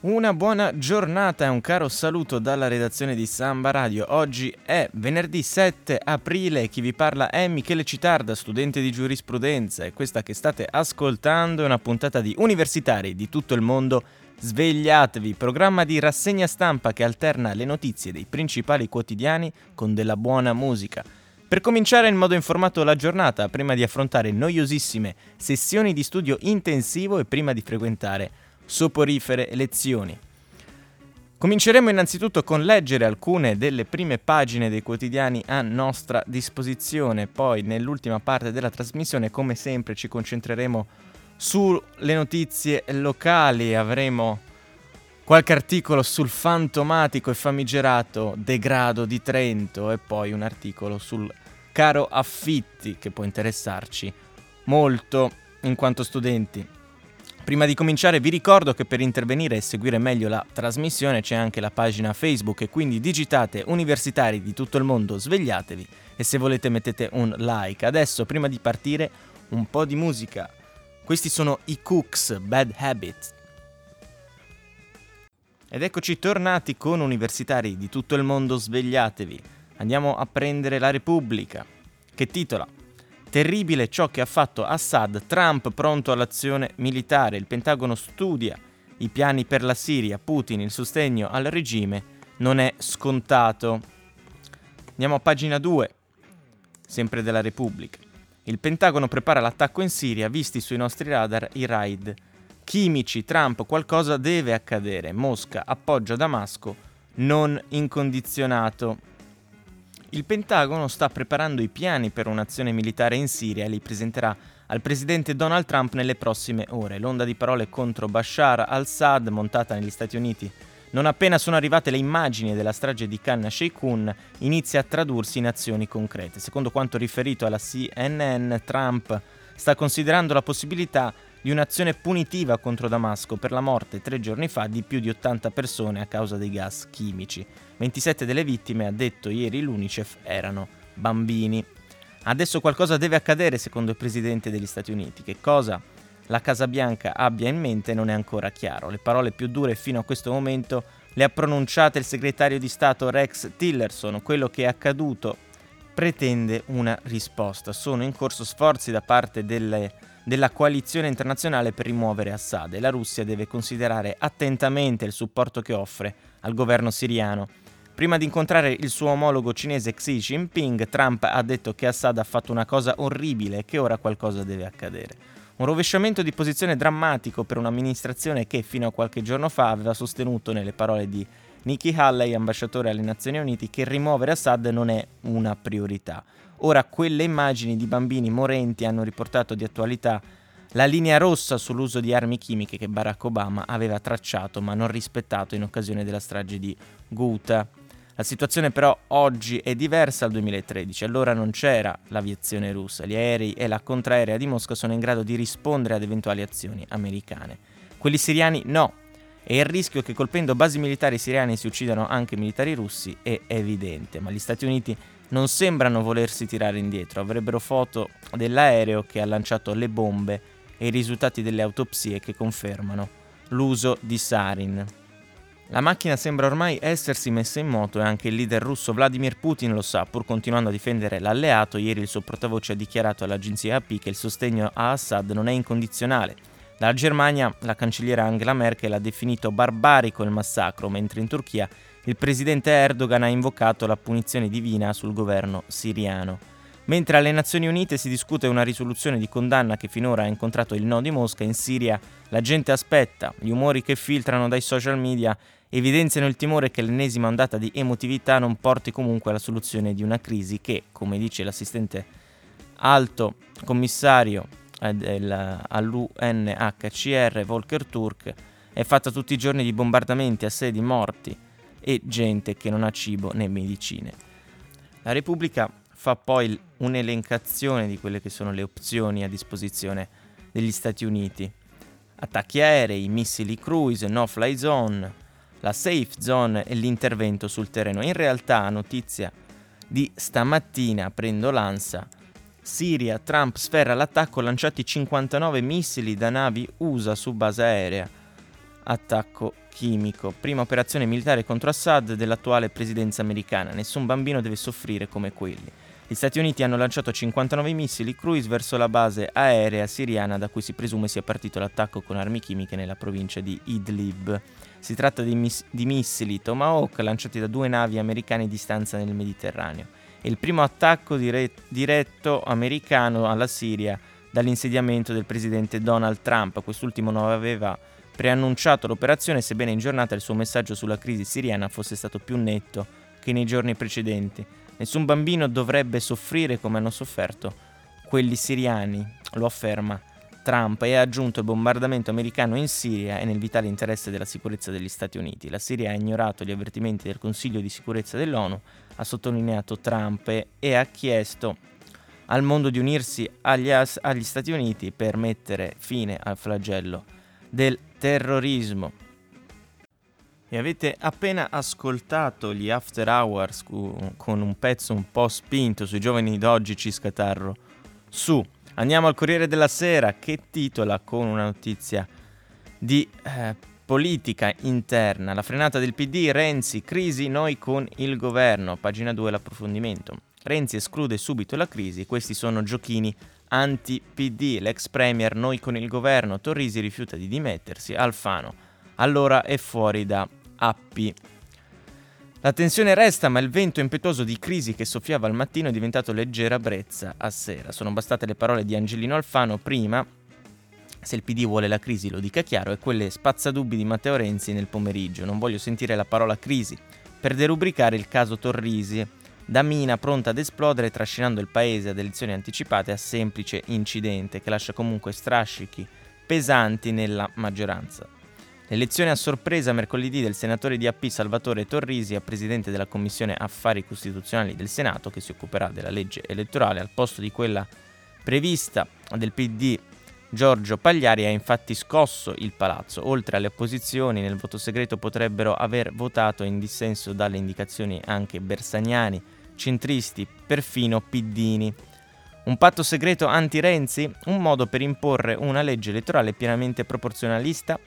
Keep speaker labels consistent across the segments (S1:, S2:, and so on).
S1: Una buona giornata e un caro saluto dalla redazione di Samba Radio. Oggi è venerdì 7 aprile chi vi parla è Michele Citarda, studente di giurisprudenza e questa che state ascoltando è una puntata di universitari di tutto il mondo. Svegliatevi, programma di rassegna stampa che alterna le notizie dei principali quotidiani con della buona musica. Per cominciare in modo informato la giornata, prima di affrontare noiosissime sessioni di studio intensivo e prima di frequentare soporifere lezioni. Cominceremo innanzitutto con leggere alcune delle prime pagine dei quotidiani a nostra disposizione, poi nell'ultima parte della trasmissione come sempre ci concentreremo sulle notizie locali, avremo qualche articolo sul fantomatico e famigerato degrado di Trento e poi un articolo sul caro affitti che può interessarci molto in quanto studenti. Prima di cominciare vi ricordo che per intervenire e seguire meglio la trasmissione c'è anche la pagina Facebook e quindi digitate universitari di tutto il mondo, svegliatevi e se volete mettete un like. Adesso prima di partire un po' di musica. Questi sono i Cooks, Bad Habit. Ed eccoci tornati con universitari di tutto il mondo, svegliatevi. Andiamo a prendere la Repubblica, che titola Terribile ciò che ha fatto Assad, Trump pronto all'azione militare, il Pentagono studia i piani per la Siria, Putin il sostegno al regime non è scontato. Andiamo a pagina 2, sempre della Repubblica. Il Pentagono prepara l'attacco in Siria, visti sui nostri radar i raid chimici, Trump, qualcosa deve accadere. Mosca appoggia Damasco non incondizionato. Il Pentagono sta preparando i piani per un'azione militare in Siria e li presenterà al presidente Donald Trump nelle prossime ore. L'onda di parole contro Bashar al-Assad montata negli Stati Uniti non appena sono arrivate le immagini della strage di Khan Sheikhoun, inizia a tradursi in azioni concrete. Secondo quanto riferito alla CNN, Trump sta considerando la possibilità di un'azione punitiva contro Damasco per la morte tre giorni fa di più di 80 persone a causa dei gas chimici. 27 delle vittime, ha detto ieri l'UNICEF, erano bambini. Adesso qualcosa deve accadere secondo il Presidente degli Stati Uniti. Che cosa la Casa Bianca abbia in mente non è ancora chiaro. Le parole più dure fino a questo momento le ha pronunciate il segretario di Stato Rex Tillerson. Quello che è accaduto pretende una risposta. Sono in corso sforzi da parte delle della coalizione internazionale per rimuovere Assad e la Russia deve considerare attentamente il supporto che offre al governo siriano. Prima di incontrare il suo omologo cinese Xi Jinping, Trump ha detto che Assad ha fatto una cosa orribile e che ora qualcosa deve accadere. Un rovesciamento di posizione drammatico per un'amministrazione che fino a qualche giorno fa aveva sostenuto, nelle parole di Nikki Haley, ambasciatore alle Nazioni Unite, che rimuovere Assad non è una priorità. Ora quelle immagini di bambini morenti hanno riportato di attualità la linea rossa sull'uso di armi chimiche che Barack Obama aveva tracciato ma non rispettato in occasione della strage di Ghouta. La situazione però oggi è diversa al 2013, allora non c'era l'aviazione russa, gli aerei e la contraerea di Mosca sono in grado di rispondere ad eventuali azioni americane. Quelli siriani no, e il rischio che colpendo basi militari siriane si uccidano anche militari russi è evidente, ma gli Stati Uniti non sembrano volersi tirare indietro, avrebbero foto dell'aereo che ha lanciato le bombe e i risultati delle autopsie che confermano l'uso di sarin. La macchina sembra ormai essersi messa in moto e anche il leader russo Vladimir Putin lo sa, pur continuando a difendere l'alleato, ieri il suo portavoce ha dichiarato all'agenzia AP che il sostegno a Assad non è incondizionale. Dalla Germania la cancelliera Angela Merkel ha definito barbarico il massacro, mentre in Turchia il presidente Erdogan ha invocato la punizione divina sul governo siriano. Mentre alle Nazioni Unite si discute una risoluzione di condanna che finora ha incontrato il no di Mosca, in Siria la gente aspetta, gli umori che filtrano dai social media evidenziano il timore che l'ennesima ondata di emotività non porti comunque alla soluzione di una crisi che, come dice l'assistente alto commissario eh, all'UNHCR Volker Turk è fatta tutti i giorni di bombardamenti, assedi, morti e gente che non ha cibo né medicine. La Repubblica fa poi un'elencazione di quelle che sono le opzioni a disposizione degli Stati Uniti. Attacchi aerei, missili cruise, no-fly zone, la safe zone e l'intervento sul terreno. In realtà, notizia di stamattina, prendo l'ANSA, Siria, Trump sferra l'attacco lanciati 59 missili da navi USA su base aerea. Attacco chimico, prima operazione militare contro Assad dell'attuale presidenza americana. Nessun bambino deve soffrire come quelli. Gli Stati Uniti hanno lanciato 59 missili cruise verso la base aerea siriana da cui si presume sia partito l'attacco con armi chimiche nella provincia di Idlib. Si tratta di, miss- di missili Tomahawk lanciati da due navi americane di stanza nel Mediterraneo. Il primo attacco dire- diretto americano alla Siria dall'insediamento del presidente Donald Trump. Quest'ultimo non aveva preannunciato l'operazione, sebbene in giornata il suo messaggio sulla crisi siriana fosse stato più netto che nei giorni precedenti. Nessun bambino dovrebbe soffrire come hanno sofferto quelli siriani, lo afferma Trump e ha aggiunto il bombardamento americano in Siria è nel vitale interesse della sicurezza degli Stati Uniti. La Siria ha ignorato gli avvertimenti del Consiglio di sicurezza dell'ONU, ha sottolineato Trump e, ha chiesto al mondo di unirsi agli, agli Stati Uniti per mettere fine al flagello del terrorismo. E avete appena ascoltato gli After Hours con un pezzo un po' spinto sui giovani d'oggi Ciscatarro. Su, andiamo al Corriere della Sera che titola con una notizia di eh, politica interna. La frenata del PD, Renzi, crisi, noi con il governo. Pagina 2 l'approfondimento. Renzi esclude subito la crisi, questi sono giochini anti-PD. L'ex premier, noi con il governo, Torrisi rifiuta di dimettersi, Alfano allora è fuori da AP. La tensione resta, ma il vento impetuoso di crisi che soffiava al mattino è diventato leggera brezza a sera. Sono bastate le parole di Angelino Alfano prima, se il PD vuole la crisi lo dica chiaro, e quelle spazzadubbi di Matteo Renzi nel pomeriggio. Non voglio sentire la parola crisi per derubricare il caso Torrisi, da mina pronta ad esplodere trascinando il paese ad elezioni anticipate a semplice incidente che lascia comunque strascichi pesanti nella maggioranza. L'elezione a sorpresa mercoledì del senatore di AP Salvatore Torrisi a presidente della Commissione Affari Costituzionali del Senato, che si occuperà della legge elettorale, al posto di quella prevista del PD Giorgio Pagliari ha infatti scosso il palazzo. Oltre alle opposizioni, nel voto segreto potrebbero aver votato in dissenso dalle indicazioni anche Bersaniani, centristi, perfino Piddini. Un patto segreto anti-Renzi? Un modo per imporre una legge elettorale pienamente proporzionalista?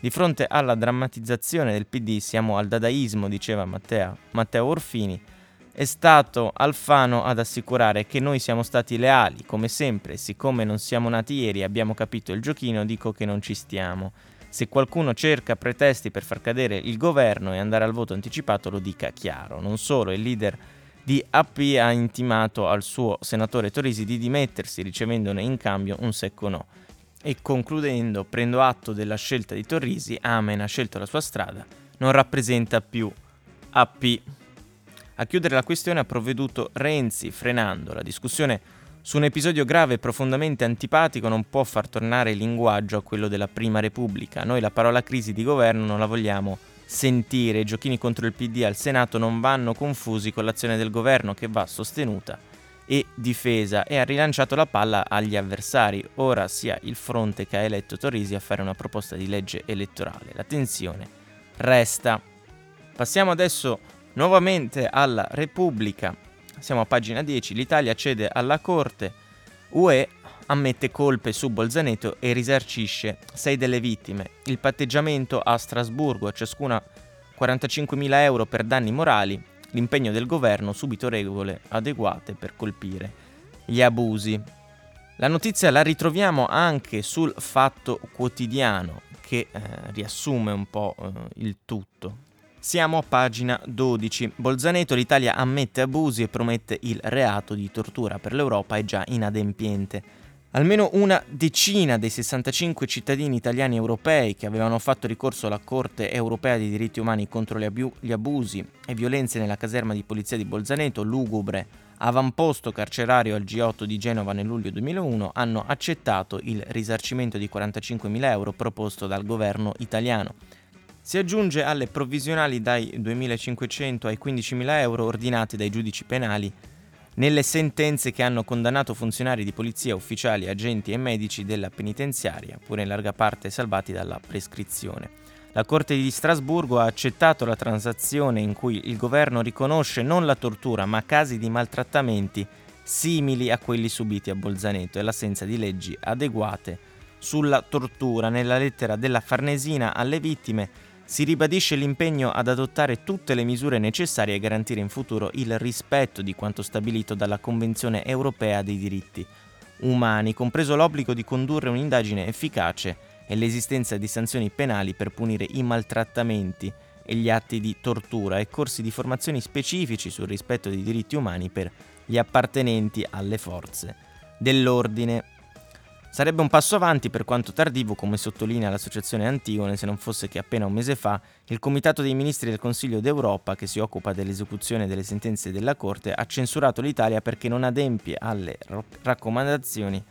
S1: Di fronte alla drammatizzazione del PD siamo al dadaismo, diceva Matteo, Matteo Orfini, è stato Alfano ad assicurare che noi siamo stati leali, come sempre, siccome non siamo nati ieri e abbiamo capito il giochino, dico che non ci stiamo. Se qualcuno cerca pretesti per far cadere il governo e andare al voto anticipato, lo dica chiaro. Non solo, il leader di AP ha intimato al suo senatore Torisi di dimettersi, ricevendone in cambio un secco no. E concludendo, prendo atto della scelta di Torrisi, Amen ha scelto la sua strada, non rappresenta più AP. A chiudere la questione ha provveduto Renzi, frenando la discussione su un episodio grave e profondamente antipatico non può far tornare il linguaggio a quello della Prima Repubblica. Noi la parola crisi di governo non la vogliamo sentire. I giochini contro il PD al Senato non vanno confusi con l'azione del governo che va sostenuta e difesa e ha rilanciato la palla agli avversari. Ora sia il fronte che ha eletto Torrisi a fare una proposta di legge elettorale. La tensione resta. Passiamo adesso nuovamente alla Repubblica. Siamo a pagina 10. L'Italia cede alla Corte. UE ammette colpe su Bolzaneto e risarcisce sei delle vittime. Il patteggiamento a Strasburgo, a ciascuna 45.000 euro per danni morali l'impegno del governo subito regole adeguate per colpire gli abusi. La notizia la ritroviamo anche sul Fatto Quotidiano che eh, riassume un po' eh, il tutto. Siamo a pagina 12. Bolzaneto, l'Italia ammette abusi e promette il reato di tortura per l'Europa è già inadempiente. Almeno una decina dei 65 cittadini italiani europei che avevano fatto ricorso alla Corte europea dei diritti umani contro gli, abu- gli abusi e violenze nella caserma di polizia di Bolzaneto, lugubre avamposto carcerario al G8 di Genova nel luglio 2001, hanno accettato il risarcimento di 45.000 euro proposto dal governo italiano. Si aggiunge alle provvisionali dai 2.500 ai 15.000 euro ordinate dai giudici penali nelle sentenze che hanno condannato funzionari di polizia, ufficiali, agenti e medici della penitenziaria, pure in larga parte salvati dalla prescrizione. La Corte di Strasburgo ha accettato la transazione in cui il governo riconosce non la tortura ma casi di maltrattamenti simili a quelli subiti a Bolzaneto e l'assenza di leggi adeguate sulla tortura. Nella lettera della Farnesina alle vittime si ribadisce l'impegno ad adottare tutte le misure necessarie a garantire in futuro il rispetto di quanto stabilito dalla Convenzione europea dei diritti umani, compreso l'obbligo di condurre un'indagine efficace e l'esistenza di sanzioni penali per punire i maltrattamenti e gli atti di tortura e corsi di formazione specifici sul rispetto dei diritti umani per gli appartenenti alle forze dell'ordine Sarebbe un passo avanti per quanto tardivo, come sottolinea l'associazione Antigone, se non fosse che appena un mese fa il Comitato dei Ministri del Consiglio d'Europa, che si occupa dell'esecuzione delle sentenze della Corte, ha censurato l'Italia perché non adempie alle raccomandazioni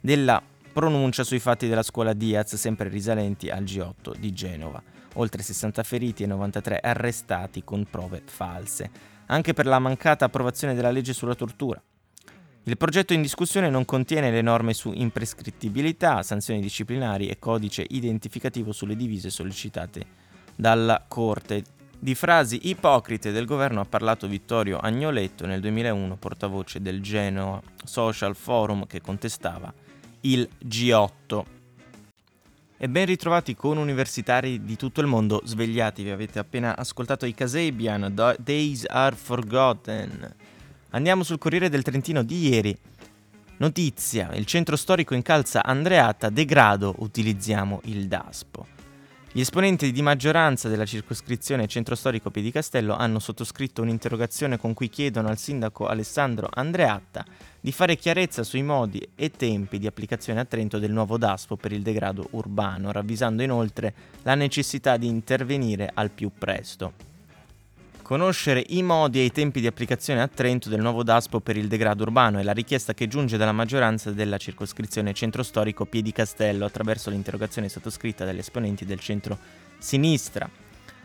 S1: della pronuncia sui fatti della scuola Diaz, sempre risalenti al G8 di Genova. Oltre 60 feriti e 93 arrestati con prove false. Anche per la mancata approvazione della legge sulla tortura, il progetto in discussione non contiene le norme su imprescrittibilità, sanzioni disciplinari e codice identificativo sulle divise sollecitate dalla Corte. Di frasi ipocrite del governo ha parlato Vittorio Agnoletto nel 2001, portavoce del Genoa Social Forum che contestava il G8. E ben ritrovati con universitari di tutto il mondo, svegliatevi, avete appena ascoltato i Kasabian, Days Are Forgotten. Andiamo sul Corriere del Trentino di ieri. Notizia, il centro storico incalza Andreatta, degrado, utilizziamo il DASPO. Gli esponenti di maggioranza della circoscrizione Centro Storico Piedicastello hanno sottoscritto un'interrogazione con cui chiedono al sindaco Alessandro Andreatta di fare chiarezza sui modi e tempi di applicazione a Trento del nuovo DASPO per il degrado urbano, ravvisando inoltre la necessità di intervenire al più presto. Conoscere i modi e i tempi di applicazione a Trento del nuovo DASPO per il degrado urbano è la richiesta che giunge dalla maggioranza della circoscrizione centro storico Piedicastello attraverso l'interrogazione sottoscritta dagli esponenti del centro-sinistra.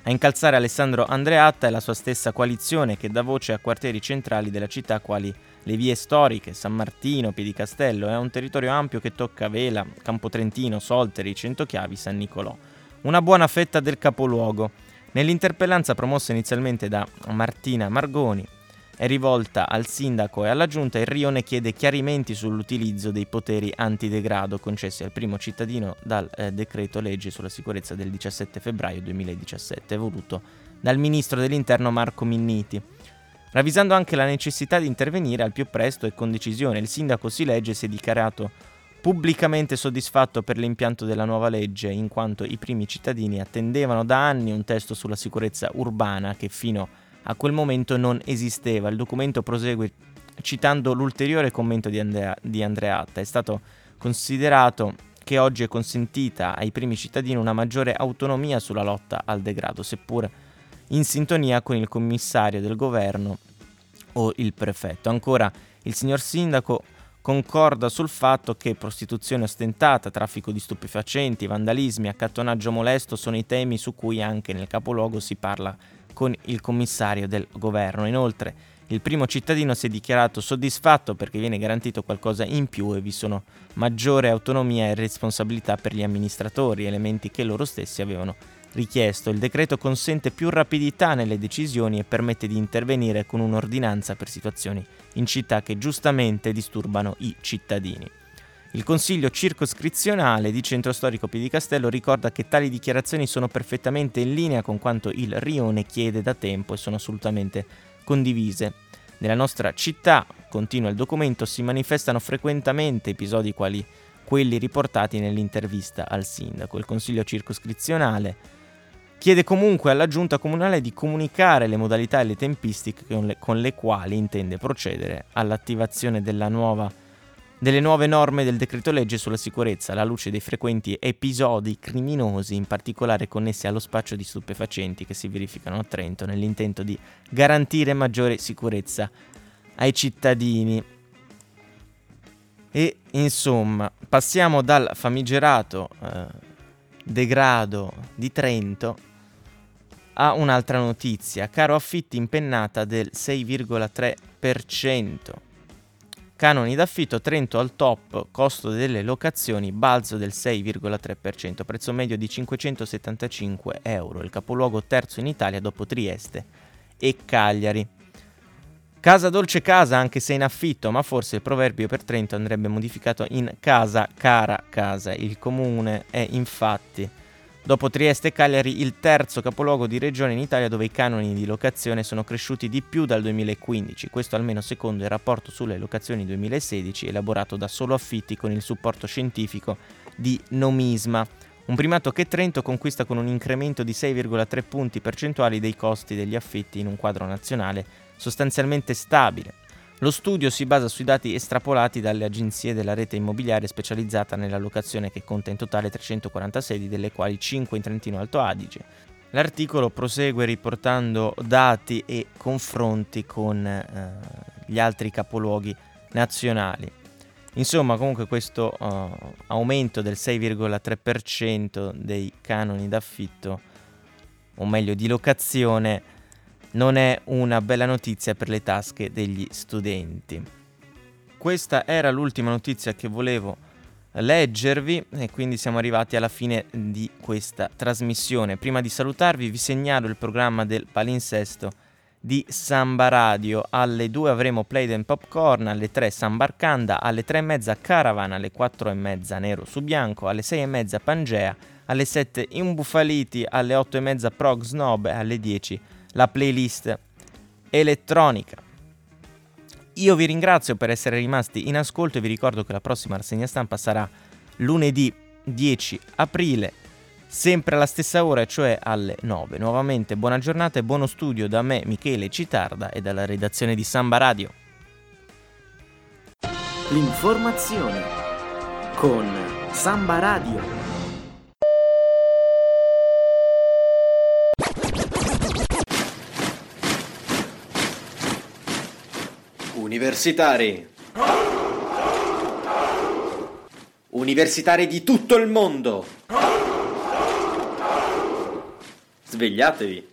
S1: A incalzare Alessandro Andreatta è la sua stessa coalizione che dà voce a quartieri centrali della città quali le vie storiche, San Martino, Piedicastello. È un territorio ampio che tocca Vela, Campotrentino, Solteri, Centochiavi, San Nicolò. Una buona fetta del capoluogo Nell'interpellanza promossa inizialmente da Martina Margoni è rivolta al sindaco e alla giunta, il Rione chiede chiarimenti sull'utilizzo dei poteri antidegrado concessi al primo cittadino dal eh, decreto legge sulla sicurezza del 17 febbraio 2017, voluto dal ministro dell'interno Marco Minniti. Ravvisando anche la necessità di intervenire al più presto e con decisione, il sindaco si legge si è dichiarato pubblicamente soddisfatto per l'impianto della nuova legge, in quanto i primi cittadini attendevano da anni un testo sulla sicurezza urbana che fino a quel momento non esisteva. Il documento prosegue citando l'ulteriore commento di, Andrea, di Andreatta. È stato considerato che oggi è consentita ai primi cittadini una maggiore autonomia sulla lotta al degrado, seppur in sintonia con il commissario del governo o il prefetto. Ancora, il signor sindaco concorda sul fatto che prostituzione ostentata, traffico di stupefacenti, vandalismi, accattonaggio molesto sono i temi su cui anche nel capoluogo si parla con il commissario del governo. Inoltre, il primo cittadino si è dichiarato soddisfatto perché viene garantito qualcosa in più e vi sono maggiore autonomia e responsabilità per gli amministratori, elementi che loro stessi avevano richiesto. Il decreto consente più rapidità nelle decisioni e permette di intervenire con un'ordinanza per situazioni in città che giustamente disturbano i cittadini. Il Consiglio circoscrizionale di Centro Storico Piedicastello ricorda che tali dichiarazioni sono perfettamente in linea con quanto il Rione chiede da tempo e sono assolutamente condivise. Nella nostra città, continua il documento, si manifestano frequentemente episodi quali quelli riportati nell'intervista al sindaco. Il Consiglio circoscrizionale Chiede comunque alla giunta comunale di comunicare le modalità e le tempistiche con le, con le quali intende procedere all'attivazione nuova, delle nuove norme del decreto legge sulla sicurezza alla luce dei frequenti episodi criminosi, in particolare connessi allo spaccio di stupefacenti che si verificano a Trento nell'intento di garantire maggiore sicurezza ai cittadini. E insomma, passiamo dal famigerato eh, degrado di Trento a un'altra notizia. Caro affitti impennata del 6,3%. Canoni d'affitto Trento al top, costo delle locazioni balzo del 6,3%, prezzo medio di 575 euro, il capoluogo terzo in Italia dopo Trieste e Cagliari. Casa dolce casa anche se in affitto, ma forse il proverbio per Trento andrebbe modificato in casa cara casa. Il comune è infatti Dopo Trieste e Cagliari, il terzo capoluogo di regione in Italia dove i canoni di locazione sono cresciuti di più dal 2015, questo almeno secondo il rapporto sulle locazioni 2016 elaborato da Solo Affitti con il supporto scientifico di Nomisma. Un primato che Trento conquista con un incremento di 6,3 punti percentuali dei costi degli affitti in un quadro nazionale sostanzialmente stabile. Lo studio si basa sui dati estrapolati dalle agenzie della rete immobiliare specializzata nella locazione che conta in totale 340 sedi, delle quali 5 in Trentino Alto Adige. L'articolo prosegue riportando dati e confronti con eh, gli altri capoluoghi nazionali. Insomma, comunque questo uh, aumento del 6,3% dei canoni d'affitto, o meglio di locazione, non è una bella notizia per le tasche degli studenti. Questa era l'ultima notizia che volevo leggervi e quindi siamo arrivati alla fine di questa trasmissione. Prima di salutarvi vi segnalo il programma del palinsesto di Samba Radio. Alle 2 avremo Played and Popcorn, alle 3 Sambarcanda, alle 3 e mezza Caravan, alle 4 e mezza Nero su Bianco, alle 6 e mezza Pangea, alle 7 Imbufaliti, alle 8 e mezza Prog Snob e alle 10 la playlist elettronica. Io vi ringrazio per essere rimasti in ascolto e vi ricordo che la prossima rassegna stampa sarà lunedì 10 aprile, sempre alla stessa ora, cioè alle 9. Nuovamente buona giornata e buono studio da me, Michele Citarda e dalla redazione di Samba Radio.
S2: L'informazione con Samba Radio.
S3: Universitari. Universitari di tutto il mondo. Svegliatevi.